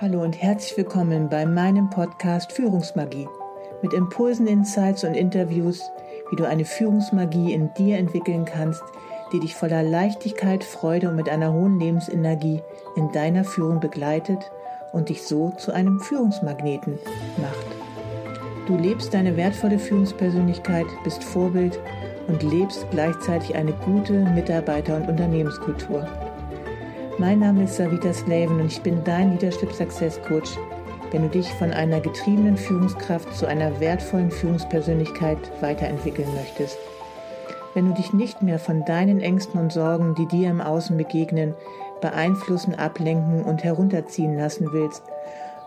Hallo und herzlich willkommen bei meinem Podcast Führungsmagie mit Impulsen, Insights und Interviews, wie du eine Führungsmagie in dir entwickeln kannst, die dich voller Leichtigkeit, Freude und mit einer hohen Lebensenergie in deiner Führung begleitet und dich so zu einem Führungsmagneten macht. Du lebst deine wertvolle Führungspersönlichkeit, bist Vorbild und lebst gleichzeitig eine gute Mitarbeiter- und Unternehmenskultur. Mein Name ist Savita Slaven und ich bin dein Leadership Success Coach, wenn du dich von einer getriebenen Führungskraft zu einer wertvollen Führungspersönlichkeit weiterentwickeln möchtest. Wenn du dich nicht mehr von deinen Ängsten und Sorgen, die dir im Außen begegnen, beeinflussen, ablenken und herunterziehen lassen willst,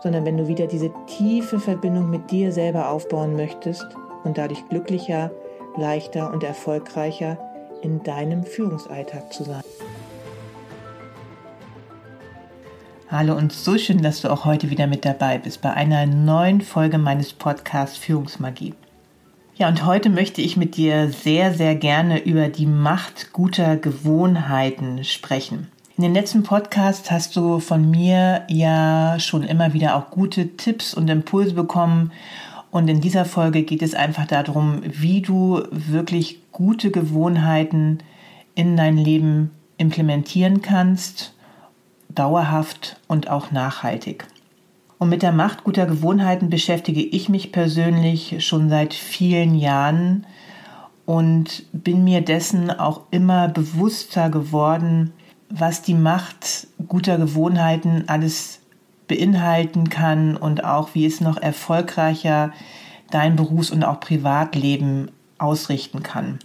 sondern wenn du wieder diese tiefe Verbindung mit dir selber aufbauen möchtest und dadurch glücklicher, leichter und erfolgreicher in deinem Führungsalltag zu sein. Hallo und so schön, dass du auch heute wieder mit dabei bist bei einer neuen Folge meines Podcasts Führungsmagie. Ja, und heute möchte ich mit dir sehr, sehr gerne über die Macht guter Gewohnheiten sprechen. In den letzten Podcasts hast du von mir ja schon immer wieder auch gute Tipps und Impulse bekommen und in dieser Folge geht es einfach darum, wie du wirklich gute Gewohnheiten in dein Leben implementieren kannst, dauerhaft und auch nachhaltig. Und mit der Macht guter Gewohnheiten beschäftige ich mich persönlich schon seit vielen Jahren und bin mir dessen auch immer bewusster geworden, was die Macht guter Gewohnheiten alles beinhalten kann und auch wie es noch erfolgreicher dein Berufs- und auch Privatleben ausrichten kann.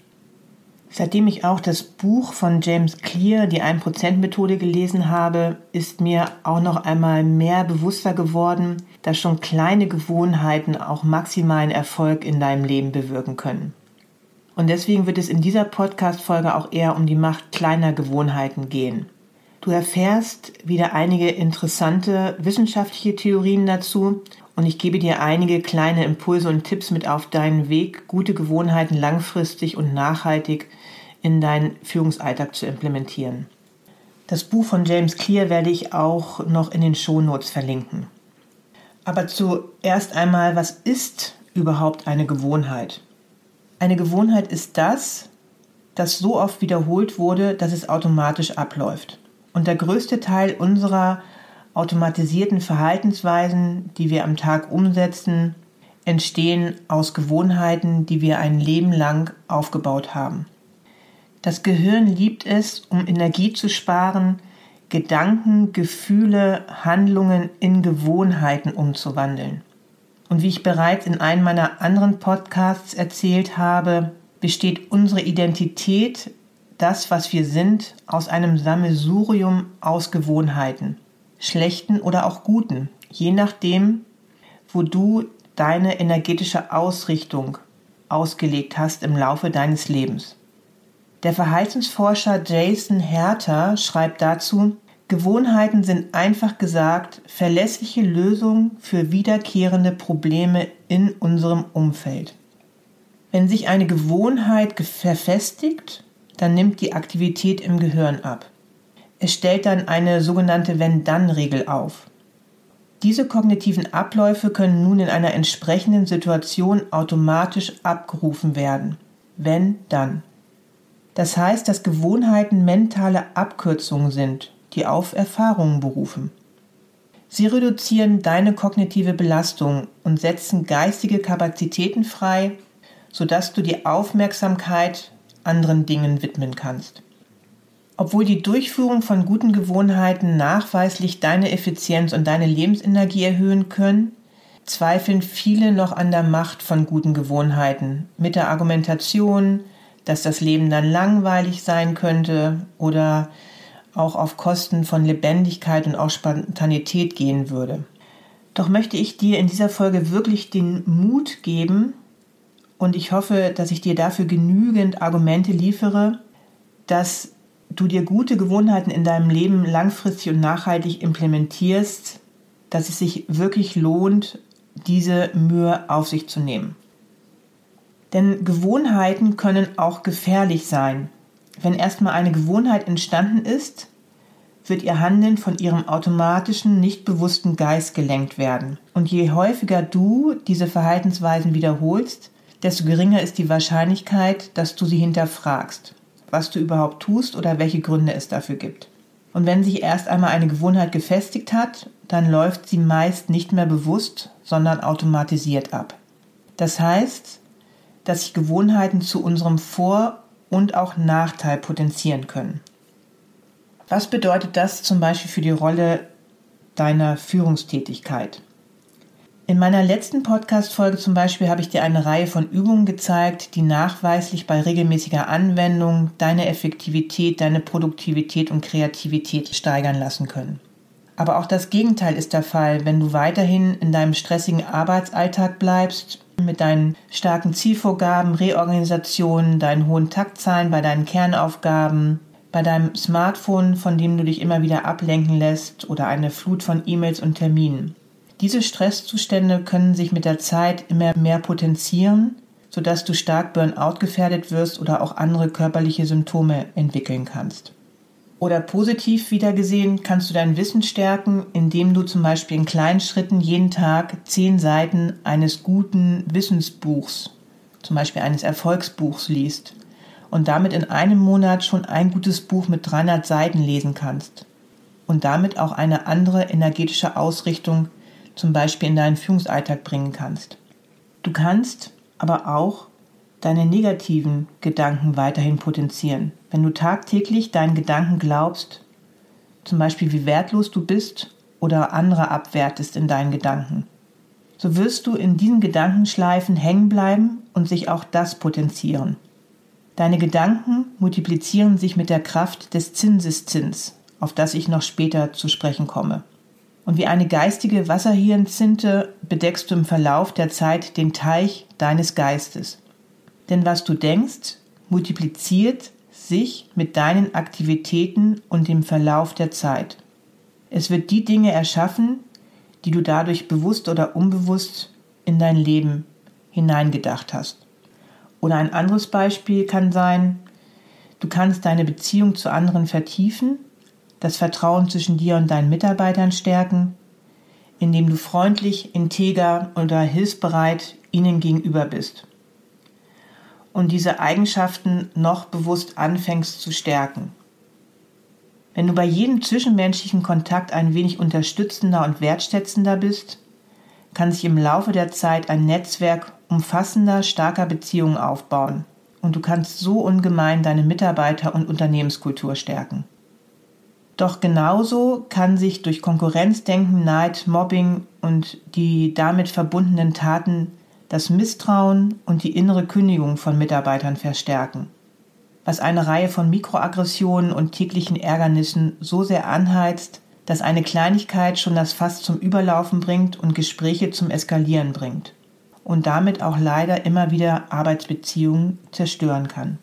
Seitdem ich auch das Buch von James Clear, die 1%-Methode, gelesen habe, ist mir auch noch einmal mehr bewusster geworden, dass schon kleine Gewohnheiten auch maximalen Erfolg in deinem Leben bewirken können. Und deswegen wird es in dieser Podcast-Folge auch eher um die Macht kleiner Gewohnheiten gehen. Du erfährst wieder einige interessante wissenschaftliche Theorien dazu und ich gebe dir einige kleine Impulse und Tipps mit auf deinen Weg, gute Gewohnheiten langfristig und nachhaltig in deinen Führungsalltag zu implementieren. Das Buch von James Clear werde ich auch noch in den Shownotes verlinken. Aber zuerst einmal, was ist überhaupt eine Gewohnheit? Eine Gewohnheit ist das, das so oft wiederholt wurde, dass es automatisch abläuft. Und der größte Teil unserer automatisierten Verhaltensweisen, die wir am Tag umsetzen, entstehen aus Gewohnheiten, die wir ein Leben lang aufgebaut haben. Das Gehirn liebt es, um Energie zu sparen, Gedanken, Gefühle, Handlungen in Gewohnheiten umzuwandeln. Und wie ich bereits in einem meiner anderen Podcasts erzählt habe, besteht unsere Identität das, was wir sind, aus einem Sammelsurium aus Gewohnheiten, schlechten oder auch guten, je nachdem, wo du deine energetische Ausrichtung ausgelegt hast im Laufe deines Lebens. Der Verhaltensforscher Jason Herter schreibt dazu, Gewohnheiten sind einfach gesagt verlässliche Lösungen für wiederkehrende Probleme in unserem Umfeld. Wenn sich eine Gewohnheit verfestigt, dann nimmt die Aktivität im Gehirn ab. Es stellt dann eine sogenannte Wenn-Dann-Regel auf. Diese kognitiven Abläufe können nun in einer entsprechenden Situation automatisch abgerufen werden. Wenn dann. Das heißt, dass Gewohnheiten mentale Abkürzungen sind, die auf Erfahrungen berufen. Sie reduzieren deine kognitive Belastung und setzen geistige Kapazitäten frei, sodass du die Aufmerksamkeit anderen Dingen widmen kannst. Obwohl die Durchführung von guten Gewohnheiten nachweislich deine Effizienz und deine Lebensenergie erhöhen können, zweifeln viele noch an der Macht von guten Gewohnheiten mit der Argumentation, dass das Leben dann langweilig sein könnte oder auch auf Kosten von Lebendigkeit und auch Spontanität gehen würde. Doch möchte ich dir in dieser Folge wirklich den Mut geben, und ich hoffe, dass ich dir dafür genügend Argumente liefere, dass du dir gute Gewohnheiten in deinem Leben langfristig und nachhaltig implementierst, dass es sich wirklich lohnt, diese Mühe auf sich zu nehmen. Denn Gewohnheiten können auch gefährlich sein. Wenn erstmal eine Gewohnheit entstanden ist, wird ihr Handeln von ihrem automatischen, nicht bewussten Geist gelenkt werden. Und je häufiger du diese Verhaltensweisen wiederholst, desto geringer ist die Wahrscheinlichkeit, dass du sie hinterfragst, was du überhaupt tust oder welche Gründe es dafür gibt. Und wenn sich erst einmal eine Gewohnheit gefestigt hat, dann läuft sie meist nicht mehr bewusst, sondern automatisiert ab. Das heißt, dass sich Gewohnheiten zu unserem Vor- und auch Nachteil potenzieren können. Was bedeutet das zum Beispiel für die Rolle deiner Führungstätigkeit? In meiner letzten Podcast-Folge zum Beispiel habe ich dir eine Reihe von Übungen gezeigt, die nachweislich bei regelmäßiger Anwendung deine Effektivität, deine Produktivität und Kreativität steigern lassen können. Aber auch das Gegenteil ist der Fall, wenn du weiterhin in deinem stressigen Arbeitsalltag bleibst, mit deinen starken Zielvorgaben, Reorganisationen, deinen hohen Taktzahlen bei deinen Kernaufgaben, bei deinem Smartphone, von dem du dich immer wieder ablenken lässt oder eine Flut von E-Mails und Terminen. Diese Stresszustände können sich mit der Zeit immer mehr potenzieren, sodass du stark Burnout gefährdet wirst oder auch andere körperliche Symptome entwickeln kannst. Oder positiv wieder gesehen kannst du dein Wissen stärken, indem du zum Beispiel in kleinen Schritten jeden Tag zehn Seiten eines guten Wissensbuchs, zum Beispiel eines Erfolgsbuchs liest und damit in einem Monat schon ein gutes Buch mit 300 Seiten lesen kannst und damit auch eine andere energetische Ausrichtung zum Beispiel in deinen Führungsalltag bringen kannst. Du kannst aber auch deine negativen Gedanken weiterhin potenzieren. Wenn du tagtäglich deinen Gedanken glaubst, zum Beispiel wie wertlos du bist oder andere abwertest in deinen Gedanken, so wirst du in diesen Gedankenschleifen hängen bleiben und sich auch das potenzieren. Deine Gedanken multiplizieren sich mit der Kraft des Zinseszins, auf das ich noch später zu sprechen komme und wie eine geistige Wasserhirnzinte bedeckst du im Verlauf der Zeit den Teich deines Geistes. Denn was du denkst, multipliziert sich mit deinen Aktivitäten und dem Verlauf der Zeit. Es wird die Dinge erschaffen, die du dadurch bewusst oder unbewusst in dein Leben hineingedacht hast. Oder ein anderes Beispiel kann sein, du kannst deine Beziehung zu anderen vertiefen das Vertrauen zwischen dir und deinen Mitarbeitern stärken, indem du freundlich, integer oder hilfsbereit ihnen gegenüber bist. Und diese Eigenschaften noch bewusst anfängst zu stärken. Wenn du bei jedem zwischenmenschlichen Kontakt ein wenig unterstützender und wertschätzender bist, kann sich im Laufe der Zeit ein Netzwerk umfassender, starker Beziehungen aufbauen und du kannst so ungemein deine Mitarbeiter und Unternehmenskultur stärken. Doch genauso kann sich durch Konkurrenzdenken, Neid, Mobbing und die damit verbundenen Taten das Misstrauen und die innere Kündigung von Mitarbeitern verstärken, was eine Reihe von Mikroaggressionen und täglichen Ärgernissen so sehr anheizt, dass eine Kleinigkeit schon das Fass zum Überlaufen bringt und Gespräche zum Eskalieren bringt und damit auch leider immer wieder Arbeitsbeziehungen zerstören kann.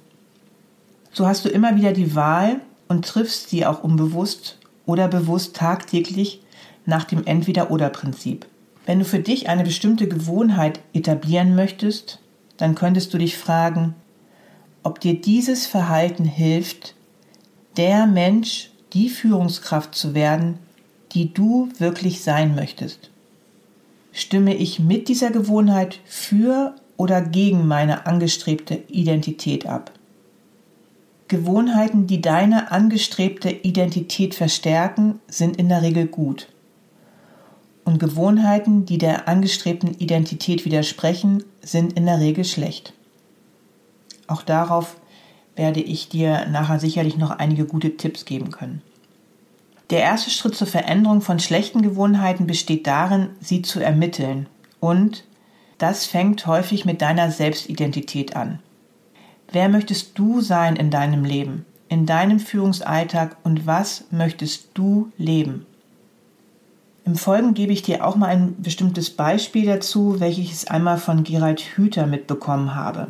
So hast du immer wieder die Wahl, und triffst sie auch unbewusst oder bewusst tagtäglich nach dem Entweder-Oder-Prinzip. Wenn du für dich eine bestimmte Gewohnheit etablieren möchtest, dann könntest du dich fragen, ob dir dieses Verhalten hilft, der Mensch, die Führungskraft zu werden, die du wirklich sein möchtest. Stimme ich mit dieser Gewohnheit für oder gegen meine angestrebte Identität ab? Gewohnheiten, die deine angestrebte Identität verstärken, sind in der Regel gut. Und Gewohnheiten, die der angestrebten Identität widersprechen, sind in der Regel schlecht. Auch darauf werde ich dir nachher sicherlich noch einige gute Tipps geben können. Der erste Schritt zur Veränderung von schlechten Gewohnheiten besteht darin, sie zu ermitteln. Und das fängt häufig mit deiner Selbstidentität an. Wer möchtest du sein in deinem Leben, in deinem Führungsalltag und was möchtest du leben? Im Folgenden gebe ich dir auch mal ein bestimmtes Beispiel dazu, welches ich einmal von Gerald Hüther mitbekommen habe.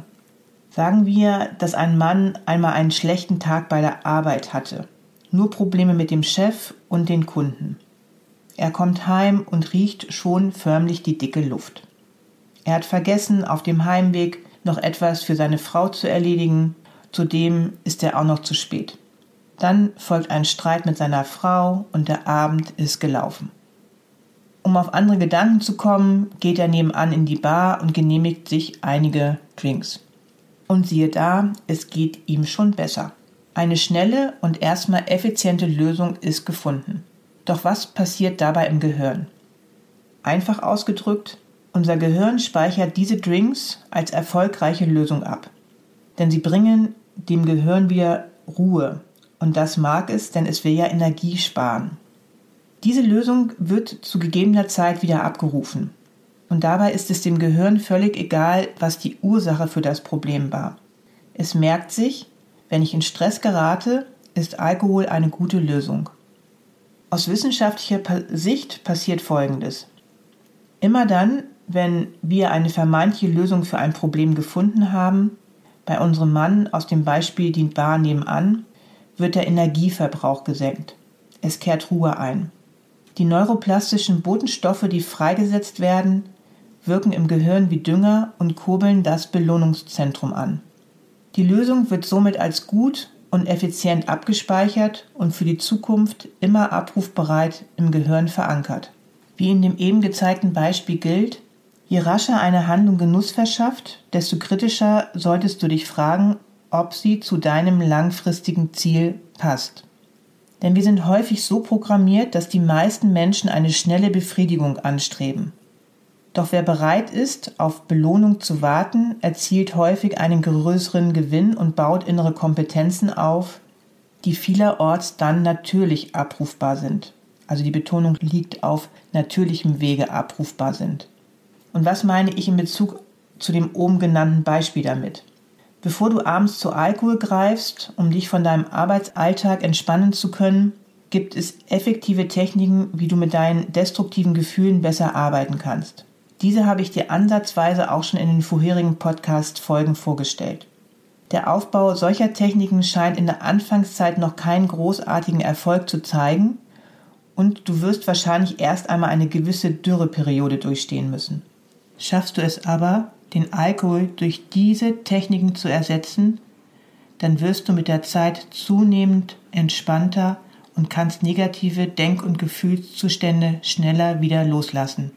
Sagen wir, dass ein Mann einmal einen schlechten Tag bei der Arbeit hatte. Nur Probleme mit dem Chef und den Kunden. Er kommt heim und riecht schon förmlich die dicke Luft. Er hat vergessen, auf dem Heimweg noch etwas für seine Frau zu erledigen. Zudem ist er auch noch zu spät. Dann folgt ein Streit mit seiner Frau und der Abend ist gelaufen. Um auf andere Gedanken zu kommen, geht er nebenan in die Bar und genehmigt sich einige Drinks. Und siehe da, es geht ihm schon besser. Eine schnelle und erstmal effiziente Lösung ist gefunden. Doch was passiert dabei im Gehirn? Einfach ausgedrückt, unser Gehirn speichert diese Drinks als erfolgreiche Lösung ab. Denn sie bringen dem Gehirn wieder Ruhe. Und das mag es, denn es will ja Energie sparen. Diese Lösung wird zu gegebener Zeit wieder abgerufen. Und dabei ist es dem Gehirn völlig egal, was die Ursache für das Problem war. Es merkt sich, wenn ich in Stress gerate, ist Alkohol eine gute Lösung. Aus wissenschaftlicher Sicht passiert Folgendes. Immer dann, wenn wir eine vermeintliche Lösung für ein Problem gefunden haben, bei unserem Mann aus dem Beispiel dient Bar nebenan, wird der Energieverbrauch gesenkt. Es kehrt Ruhe ein. Die neuroplastischen Botenstoffe, die freigesetzt werden, wirken im Gehirn wie Dünger und kurbeln das Belohnungszentrum an. Die Lösung wird somit als gut und effizient abgespeichert und für die Zukunft immer abrufbereit im Gehirn verankert. Wie in dem eben gezeigten Beispiel gilt, je rascher eine Handlung Genuss verschafft, desto kritischer solltest du dich fragen, ob sie zu deinem langfristigen Ziel passt. Denn wir sind häufig so programmiert, dass die meisten Menschen eine schnelle Befriedigung anstreben. Doch wer bereit ist, auf Belohnung zu warten, erzielt häufig einen größeren Gewinn und baut innere Kompetenzen auf, die vielerorts dann natürlich abrufbar sind. Also die Betonung liegt auf natürlichem Wege abrufbar sind. Und was meine ich in Bezug zu dem oben genannten Beispiel damit? Bevor du abends zu Alkohol greifst, um dich von deinem Arbeitsalltag entspannen zu können, gibt es effektive Techniken, wie du mit deinen destruktiven Gefühlen besser arbeiten kannst. Diese habe ich dir ansatzweise auch schon in den vorherigen Podcast-Folgen vorgestellt. Der Aufbau solcher Techniken scheint in der Anfangszeit noch keinen großartigen Erfolg zu zeigen und du wirst wahrscheinlich erst einmal eine gewisse Dürreperiode durchstehen müssen. Schaffst du es aber, den Alkohol durch diese Techniken zu ersetzen, dann wirst du mit der Zeit zunehmend entspannter und kannst negative Denk- und Gefühlszustände schneller wieder loslassen.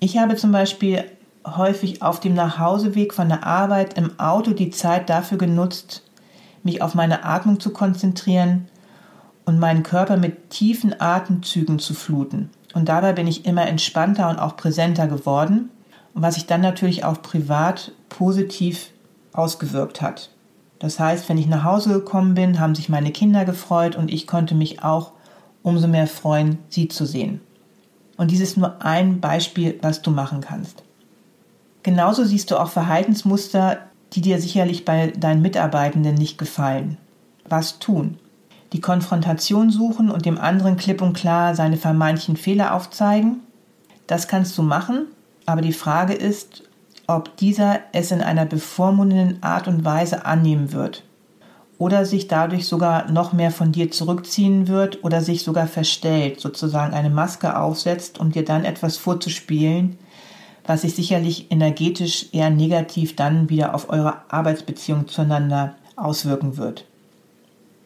Ich habe zum Beispiel häufig auf dem Nachhauseweg von der Arbeit im Auto die Zeit dafür genutzt, mich auf meine Atmung zu konzentrieren und meinen Körper mit tiefen Atemzügen zu fluten. Und dabei bin ich immer entspannter und auch präsenter geworden was sich dann natürlich auch privat positiv ausgewirkt hat. Das heißt, wenn ich nach Hause gekommen bin, haben sich meine Kinder gefreut und ich konnte mich auch umso mehr freuen, sie zu sehen. Und dies ist nur ein Beispiel, was du machen kannst. Genauso siehst du auch Verhaltensmuster, die dir sicherlich bei deinen Mitarbeitenden nicht gefallen. Was tun? Die Konfrontation suchen und dem anderen klipp und klar seine vermeintlichen Fehler aufzeigen? Das kannst du machen, aber die Frage ist, ob dieser es in einer bevormundenden Art und Weise annehmen wird oder sich dadurch sogar noch mehr von dir zurückziehen wird oder sich sogar verstellt, sozusagen eine Maske aufsetzt, um dir dann etwas vorzuspielen, was sich sicherlich energetisch eher negativ dann wieder auf eure Arbeitsbeziehung zueinander auswirken wird.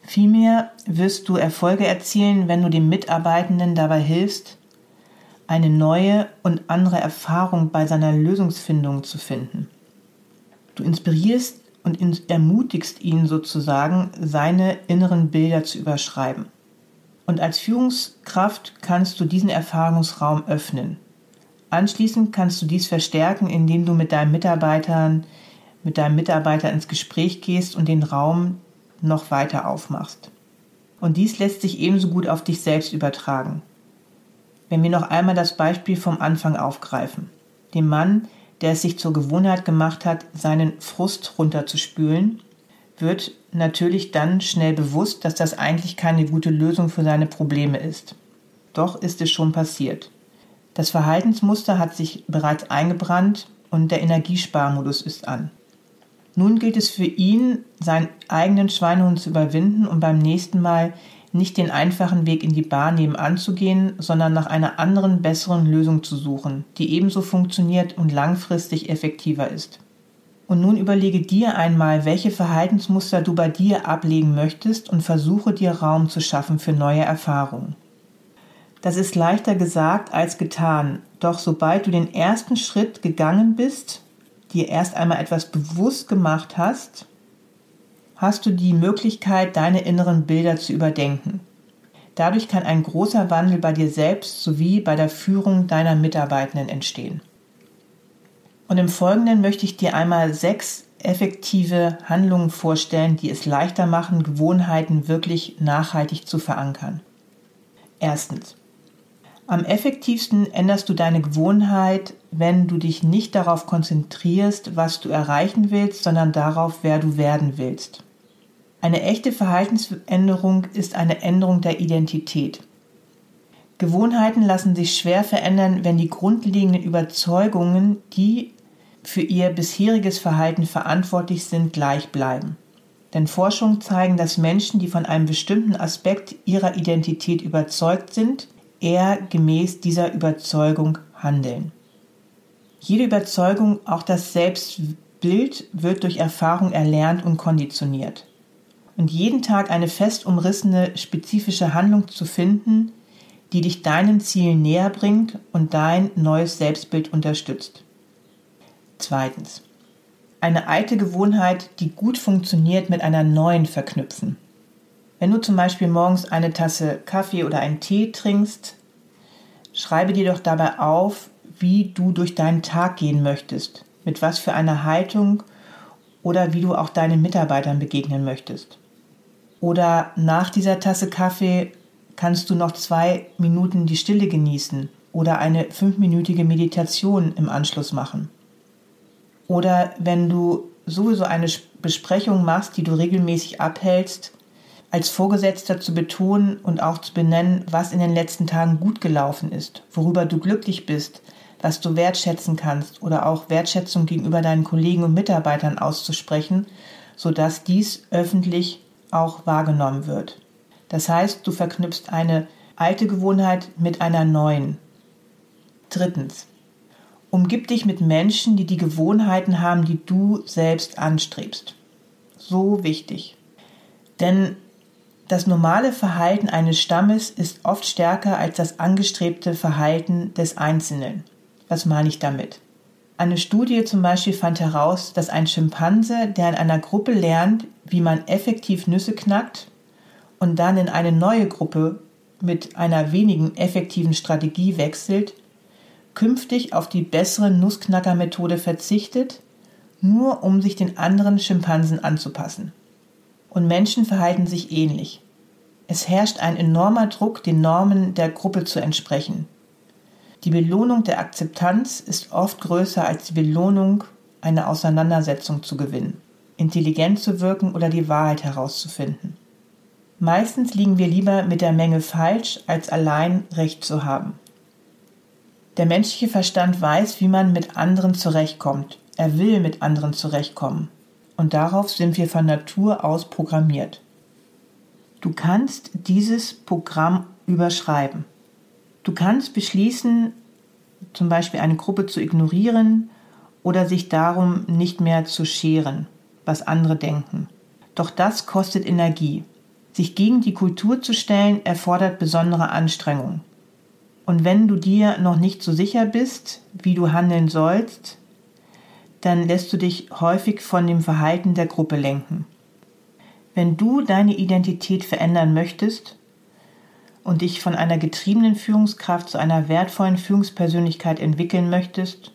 Vielmehr wirst du Erfolge erzielen, wenn du dem Mitarbeitenden dabei hilfst, eine neue und andere Erfahrung bei seiner Lösungsfindung zu finden. Du inspirierst und ermutigst ihn sozusagen, seine inneren Bilder zu überschreiben. Und als Führungskraft kannst du diesen Erfahrungsraum öffnen. Anschließend kannst du dies verstärken, indem du mit deinen Mitarbeitern, mit deinem Mitarbeiter ins Gespräch gehst und den Raum noch weiter aufmachst. Und dies lässt sich ebenso gut auf dich selbst übertragen wenn wir noch einmal das Beispiel vom Anfang aufgreifen. Dem Mann, der es sich zur Gewohnheit gemacht hat, seinen Frust runterzuspülen, wird natürlich dann schnell bewusst, dass das eigentlich keine gute Lösung für seine Probleme ist. Doch ist es schon passiert. Das Verhaltensmuster hat sich bereits eingebrannt und der Energiesparmodus ist an. Nun gilt es für ihn, seinen eigenen Schweinehund zu überwinden und beim nächsten Mal nicht den einfachen Weg in die Bar nebenan zu gehen, sondern nach einer anderen, besseren Lösung zu suchen, die ebenso funktioniert und langfristig effektiver ist. Und nun überlege dir einmal, welche Verhaltensmuster du bei dir ablegen möchtest und versuche dir Raum zu schaffen für neue Erfahrungen. Das ist leichter gesagt als getan, doch sobald du den ersten Schritt gegangen bist, dir erst einmal etwas bewusst gemacht hast, hast du die Möglichkeit, deine inneren Bilder zu überdenken. Dadurch kann ein großer Wandel bei dir selbst sowie bei der Führung deiner Mitarbeitenden entstehen. Und im Folgenden möchte ich dir einmal sechs effektive Handlungen vorstellen, die es leichter machen, Gewohnheiten wirklich nachhaltig zu verankern. Erstens. Am effektivsten änderst du deine Gewohnheit, wenn du dich nicht darauf konzentrierst, was du erreichen willst, sondern darauf, wer du werden willst. Eine echte Verhaltensänderung ist eine Änderung der Identität. Gewohnheiten lassen sich schwer verändern, wenn die grundlegenden Überzeugungen, die für ihr bisheriges Verhalten verantwortlich sind, gleich bleiben. Denn Forschungen zeigen, dass Menschen, die von einem bestimmten Aspekt ihrer Identität überzeugt sind, eher gemäß dieser Überzeugung handeln. Jede Überzeugung, auch das Selbstbild, wird durch Erfahrung erlernt und konditioniert und jeden Tag eine fest umrissene spezifische Handlung zu finden, die dich deinen Zielen näher bringt und dein neues Selbstbild unterstützt. Zweitens. Eine alte Gewohnheit, die gut funktioniert, mit einer neuen verknüpfen. Wenn du zum Beispiel morgens eine Tasse Kaffee oder einen Tee trinkst, schreibe dir doch dabei auf, wie du durch deinen Tag gehen möchtest, mit was für einer Haltung oder wie du auch deinen Mitarbeitern begegnen möchtest. Oder nach dieser Tasse Kaffee kannst du noch zwei Minuten die Stille genießen oder eine fünfminütige Meditation im Anschluss machen. Oder wenn du sowieso eine Besprechung machst, die du regelmäßig abhältst, als Vorgesetzter zu betonen und auch zu benennen, was in den letzten Tagen gut gelaufen ist, worüber du glücklich bist, was du wertschätzen kannst oder auch Wertschätzung gegenüber deinen Kollegen und Mitarbeitern auszusprechen, sodass dies öffentlich auch wahrgenommen wird. Das heißt, du verknüpfst eine alte Gewohnheit mit einer neuen. Drittens. Umgib dich mit Menschen, die die Gewohnheiten haben, die du selbst anstrebst. So wichtig. Denn das normale Verhalten eines Stammes ist oft stärker als das angestrebte Verhalten des Einzelnen. Was meine ich damit? Eine Studie zum Beispiel fand heraus, dass ein Schimpanse, der in einer Gruppe lernt, wie man effektiv Nüsse knackt und dann in eine neue Gruppe mit einer wenigen effektiven Strategie wechselt, künftig auf die bessere Nussknackermethode verzichtet, nur um sich den anderen Schimpansen anzupassen. Und Menschen verhalten sich ähnlich. Es herrscht ein enormer Druck, den Normen der Gruppe zu entsprechen. Die Belohnung der Akzeptanz ist oft größer als die Belohnung, eine Auseinandersetzung zu gewinnen intelligent zu wirken oder die Wahrheit herauszufinden. Meistens liegen wir lieber mit der Menge falsch, als allein Recht zu haben. Der menschliche Verstand weiß, wie man mit anderen zurechtkommt. Er will mit anderen zurechtkommen. Und darauf sind wir von Natur aus programmiert. Du kannst dieses Programm überschreiben. Du kannst beschließen, zum Beispiel eine Gruppe zu ignorieren oder sich darum nicht mehr zu scheren was andere denken. Doch das kostet Energie. Sich gegen die Kultur zu stellen, erfordert besondere Anstrengung. Und wenn du dir noch nicht so sicher bist, wie du handeln sollst, dann lässt du dich häufig von dem Verhalten der Gruppe lenken. Wenn du deine Identität verändern möchtest und dich von einer getriebenen Führungskraft zu einer wertvollen Führungspersönlichkeit entwickeln möchtest,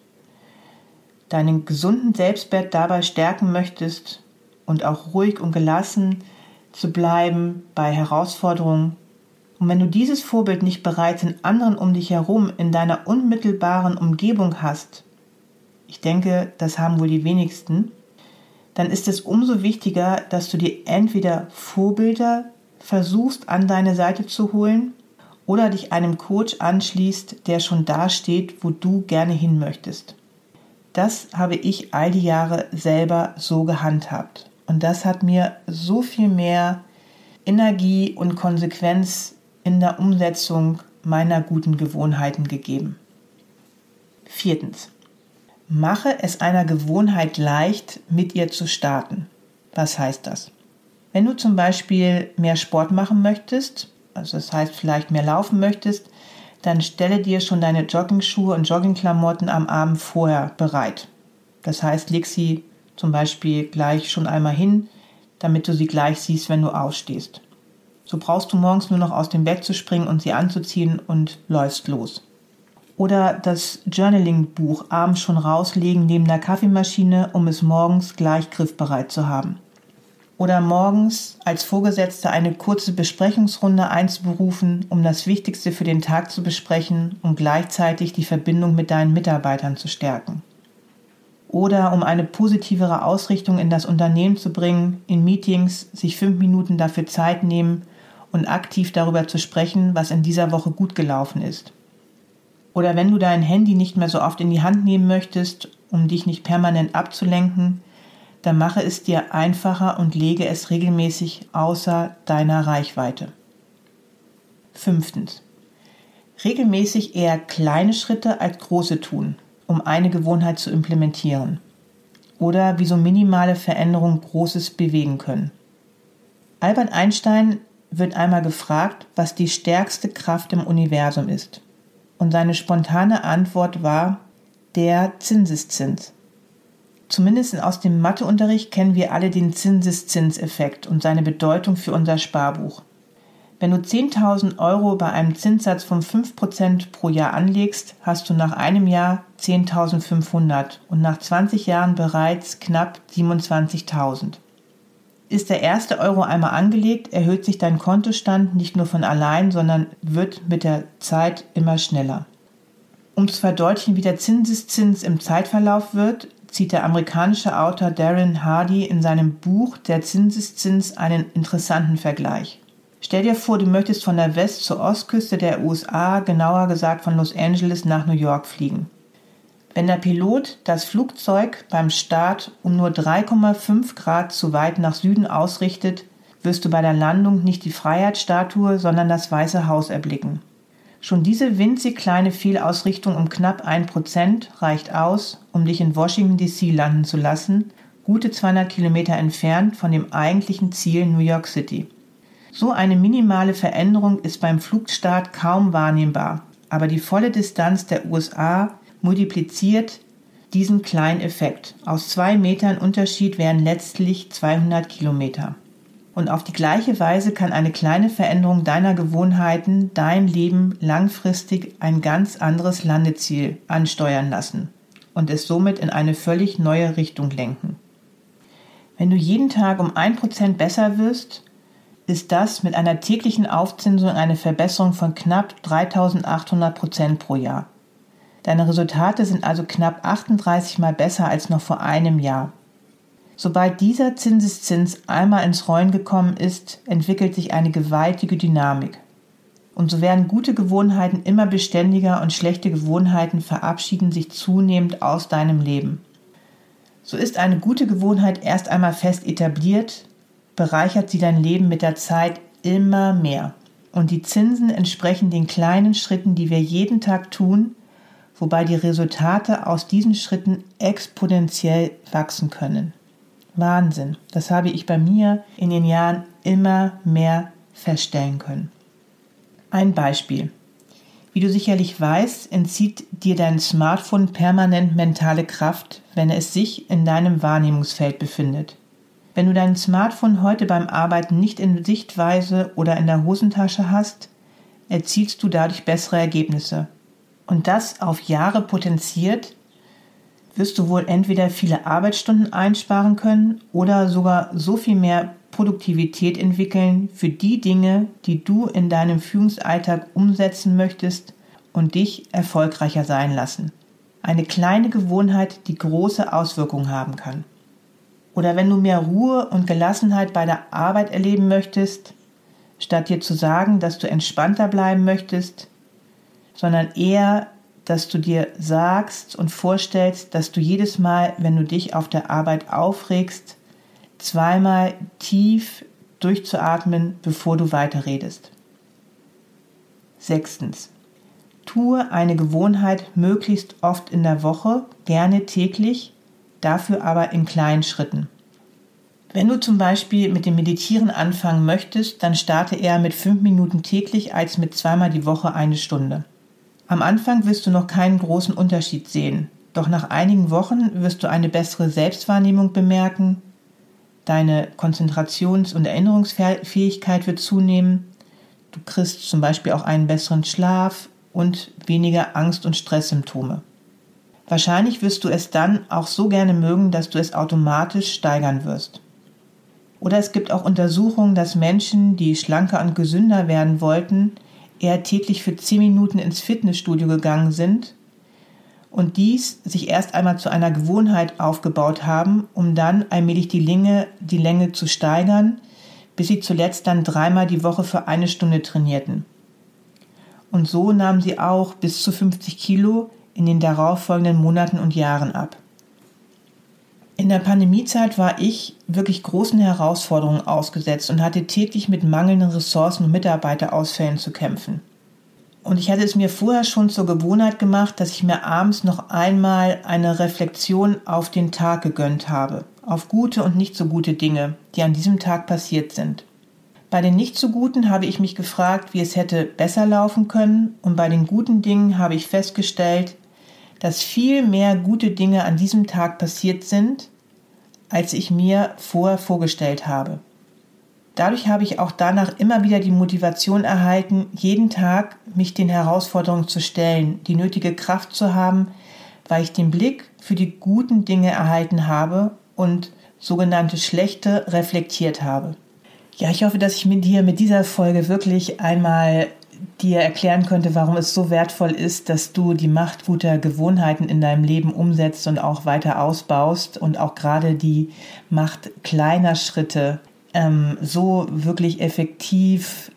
deinen gesunden Selbstwert dabei stärken möchtest und auch ruhig und gelassen zu bleiben bei Herausforderungen. Und wenn du dieses Vorbild nicht bereits in anderen um dich herum in deiner unmittelbaren Umgebung hast, ich denke, das haben wohl die wenigsten, dann ist es umso wichtiger, dass du dir entweder Vorbilder versuchst an deine Seite zu holen oder dich einem Coach anschließt, der schon da steht, wo du gerne hin möchtest. Das habe ich all die Jahre selber so gehandhabt. Und das hat mir so viel mehr Energie und Konsequenz in der Umsetzung meiner guten Gewohnheiten gegeben. Viertens. Mache es einer Gewohnheit leicht, mit ihr zu starten. Was heißt das? Wenn du zum Beispiel mehr Sport machen möchtest, also das heißt vielleicht mehr laufen möchtest, dann stelle dir schon deine Joggingschuhe und Joggingklamotten am Abend vorher bereit. Das heißt, leg sie zum Beispiel gleich schon einmal hin, damit du sie gleich siehst, wenn du aufstehst. So brauchst du morgens nur noch aus dem Bett zu springen und sie anzuziehen und läufst los. Oder das Journaling-Buch abends schon rauslegen neben der Kaffeemaschine, um es morgens gleich griffbereit zu haben. Oder morgens als Vorgesetzter eine kurze Besprechungsrunde einzuberufen, um das Wichtigste für den Tag zu besprechen und gleichzeitig die Verbindung mit deinen Mitarbeitern zu stärken. Oder um eine positivere Ausrichtung in das Unternehmen zu bringen, in Meetings sich fünf Minuten dafür Zeit nehmen und aktiv darüber zu sprechen, was in dieser Woche gut gelaufen ist. Oder wenn du dein Handy nicht mehr so oft in die Hand nehmen möchtest, um dich nicht permanent abzulenken, dann mache es dir einfacher und lege es regelmäßig außer deiner Reichweite. Fünftens. Regelmäßig eher kleine Schritte als große tun, um eine Gewohnheit zu implementieren. Oder wie so minimale Veränderungen Großes bewegen können. Albert Einstein wird einmal gefragt, was die stärkste Kraft im Universum ist. Und seine spontane Antwort war der Zinseszins. Zumindest aus dem Matheunterricht kennen wir alle den Zinseszinseffekt und seine Bedeutung für unser Sparbuch. Wenn du 10.000 Euro bei einem Zinssatz von 5% pro Jahr anlegst, hast du nach einem Jahr 10.500 und nach 20 Jahren bereits knapp 27.000. Ist der erste Euro einmal angelegt, erhöht sich dein Kontostand nicht nur von allein, sondern wird mit der Zeit immer schneller. Um zu verdeutlichen, wie der Zinseszins im Zeitverlauf wird, zieht der amerikanische Autor Darren Hardy in seinem Buch Der Zinseszins einen interessanten Vergleich. Stell dir vor, du möchtest von der West- zur Ostküste der USA, genauer gesagt von Los Angeles nach New York fliegen. Wenn der Pilot das Flugzeug beim Start um nur 3,5 Grad zu weit nach Süden ausrichtet, wirst du bei der Landung nicht die Freiheitsstatue, sondern das Weiße Haus erblicken. Schon diese winzig kleine Fehlausrichtung um knapp ein Prozent reicht aus, um dich in Washington DC landen zu lassen, gute 200 Kilometer entfernt von dem eigentlichen Ziel New York City. So eine minimale Veränderung ist beim Flugstart kaum wahrnehmbar, aber die volle Distanz der USA multipliziert diesen kleinen Effekt. Aus zwei Metern Unterschied wären letztlich 200 Kilometer. Und auf die gleiche Weise kann eine kleine Veränderung deiner Gewohnheiten dein Leben langfristig ein ganz anderes Landeziel ansteuern lassen und es somit in eine völlig neue Richtung lenken. Wenn du jeden Tag um ein Prozent besser wirst, ist das mit einer täglichen Aufzinsung eine Verbesserung von knapp 3800 Prozent pro Jahr. Deine Resultate sind also knapp 38 mal besser als noch vor einem Jahr. Sobald dieser Zinseszins einmal ins Rollen gekommen ist, entwickelt sich eine gewaltige Dynamik. Und so werden gute Gewohnheiten immer beständiger und schlechte Gewohnheiten verabschieden sich zunehmend aus deinem Leben. So ist eine gute Gewohnheit erst einmal fest etabliert, bereichert sie dein Leben mit der Zeit immer mehr. Und die Zinsen entsprechen den kleinen Schritten, die wir jeden Tag tun, wobei die Resultate aus diesen Schritten exponentiell wachsen können. Wahnsinn, das habe ich bei mir in den Jahren immer mehr feststellen können. Ein Beispiel. Wie du sicherlich weißt, entzieht dir dein Smartphone permanent mentale Kraft, wenn es sich in deinem Wahrnehmungsfeld befindet. Wenn du dein Smartphone heute beim Arbeiten nicht in Sichtweise oder in der Hosentasche hast, erzielst du dadurch bessere Ergebnisse und das auf Jahre potenziert, wirst du wohl entweder viele Arbeitsstunden einsparen können oder sogar so viel mehr Produktivität entwickeln für die Dinge, die du in deinem Führungsalltag umsetzen möchtest und dich erfolgreicher sein lassen. Eine kleine Gewohnheit, die große Auswirkungen haben kann. Oder wenn du mehr Ruhe und Gelassenheit bei der Arbeit erleben möchtest, statt dir zu sagen, dass du entspannter bleiben möchtest, sondern eher, dass du dir sagst und vorstellst, dass du jedes Mal, wenn du dich auf der Arbeit aufregst, zweimal tief durchzuatmen, bevor du weiterredest. Sechstens. Tue eine Gewohnheit möglichst oft in der Woche, gerne täglich, dafür aber in kleinen Schritten. Wenn du zum Beispiel mit dem Meditieren anfangen möchtest, dann starte eher mit fünf Minuten täglich als mit zweimal die Woche eine Stunde. Am Anfang wirst du noch keinen großen Unterschied sehen, doch nach einigen Wochen wirst du eine bessere Selbstwahrnehmung bemerken, deine Konzentrations- und Erinnerungsfähigkeit wird zunehmen, du kriegst zum Beispiel auch einen besseren Schlaf und weniger Angst- und Stresssymptome. Wahrscheinlich wirst du es dann auch so gerne mögen, dass du es automatisch steigern wirst. Oder es gibt auch Untersuchungen, dass Menschen, die schlanker und gesünder werden wollten, eher täglich für 10 Minuten ins Fitnessstudio gegangen sind und dies sich erst einmal zu einer Gewohnheit aufgebaut haben, um dann allmählich die Länge, die Länge zu steigern, bis sie zuletzt dann dreimal die Woche für eine Stunde trainierten. Und so nahmen sie auch bis zu 50 Kilo in den darauffolgenden Monaten und Jahren ab. In der Pandemiezeit war ich wirklich großen Herausforderungen ausgesetzt und hatte täglich mit mangelnden Ressourcen und Mitarbeiterausfällen zu kämpfen. Und ich hatte es mir vorher schon zur Gewohnheit gemacht, dass ich mir abends noch einmal eine Reflexion auf den Tag gegönnt habe, auf gute und nicht so gute Dinge, die an diesem Tag passiert sind. Bei den nicht so guten habe ich mich gefragt, wie es hätte besser laufen können, und bei den guten Dingen habe ich festgestellt, dass viel mehr gute Dinge an diesem Tag passiert sind, als ich mir vorher vorgestellt habe. Dadurch habe ich auch danach immer wieder die Motivation erhalten, jeden Tag mich den Herausforderungen zu stellen, die nötige Kraft zu haben, weil ich den Blick für die guten Dinge erhalten habe und sogenannte schlechte reflektiert habe. Ja, ich hoffe, dass ich mit dir mit dieser Folge wirklich einmal dir erklären könnte, warum es so wertvoll ist, dass du die Macht guter Gewohnheiten in deinem Leben umsetzt und auch weiter ausbaust und auch gerade die Macht kleiner Schritte ähm, so wirklich effektiv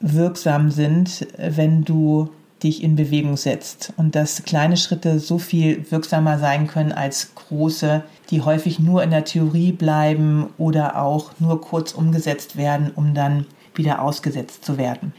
wirksam sind, wenn du dich in Bewegung setzt und dass kleine Schritte so viel wirksamer sein können als große, die häufig nur in der Theorie bleiben oder auch nur kurz umgesetzt werden, um dann wieder ausgesetzt zu werden.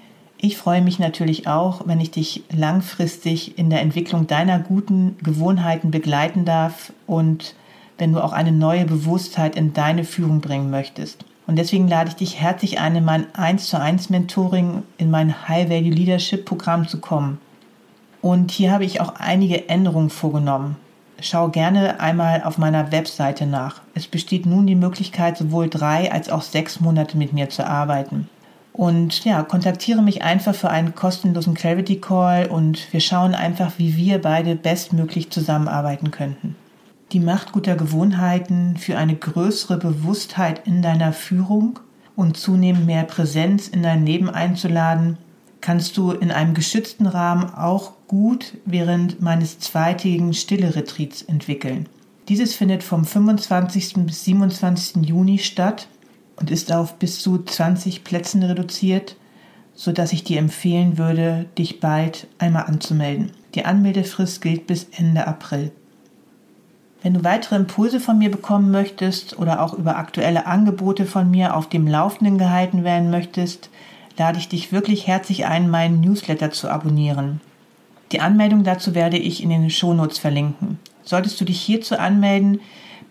Ich freue mich natürlich auch, wenn ich dich langfristig in der Entwicklung deiner guten Gewohnheiten begleiten darf und wenn du auch eine neue Bewusstheit in deine Führung bringen möchtest. Und deswegen lade ich dich herzlich ein, in mein 1 zu 1 Mentoring, in mein High Value Leadership Programm zu kommen. Und hier habe ich auch einige Änderungen vorgenommen. Schau gerne einmal auf meiner Webseite nach. Es besteht nun die Möglichkeit, sowohl drei als auch sechs Monate mit mir zu arbeiten. Und ja, kontaktiere mich einfach für einen kostenlosen Clarity Call und wir schauen einfach, wie wir beide bestmöglich zusammenarbeiten könnten. Die Macht guter Gewohnheiten für eine größere Bewusstheit in deiner Führung und zunehmend mehr Präsenz in dein Leben einzuladen, kannst du in einem geschützten Rahmen auch gut während meines zweitägigen Stille-Retreats entwickeln. Dieses findet vom 25. bis 27. Juni statt und ist auf bis zu 20 Plätzen reduziert, so dass ich dir empfehlen würde, dich bald einmal anzumelden. Die Anmeldefrist gilt bis Ende April. Wenn du weitere Impulse von mir bekommen möchtest oder auch über aktuelle Angebote von mir auf dem Laufenden gehalten werden möchtest, lade ich dich wirklich herzlich ein, meinen Newsletter zu abonnieren. Die Anmeldung dazu werde ich in den Shownotes verlinken. Solltest du dich hierzu anmelden,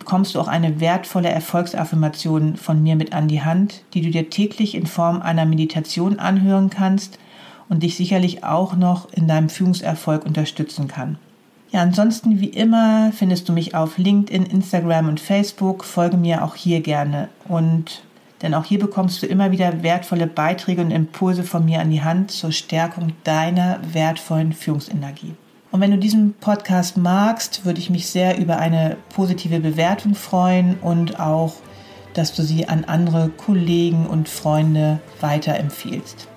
bekommst du auch eine wertvolle Erfolgsaffirmation von mir mit an die Hand, die du dir täglich in Form einer Meditation anhören kannst und dich sicherlich auch noch in deinem Führungserfolg unterstützen kann. Ja, ansonsten wie immer findest du mich auf LinkedIn, Instagram und Facebook. Folge mir auch hier gerne und denn auch hier bekommst du immer wieder wertvolle Beiträge und Impulse von mir an die Hand zur Stärkung deiner wertvollen Führungsenergie. Und wenn du diesen Podcast magst, würde ich mich sehr über eine positive Bewertung freuen und auch, dass du sie an andere Kollegen und Freunde weiterempfiehlst.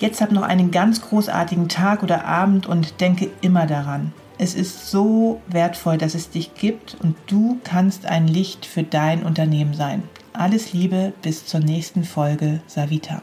Jetzt hab noch einen ganz großartigen Tag oder Abend und denke immer daran. Es ist so wertvoll, dass es dich gibt und du kannst ein Licht für dein Unternehmen sein. Alles Liebe, bis zur nächsten Folge, Savita.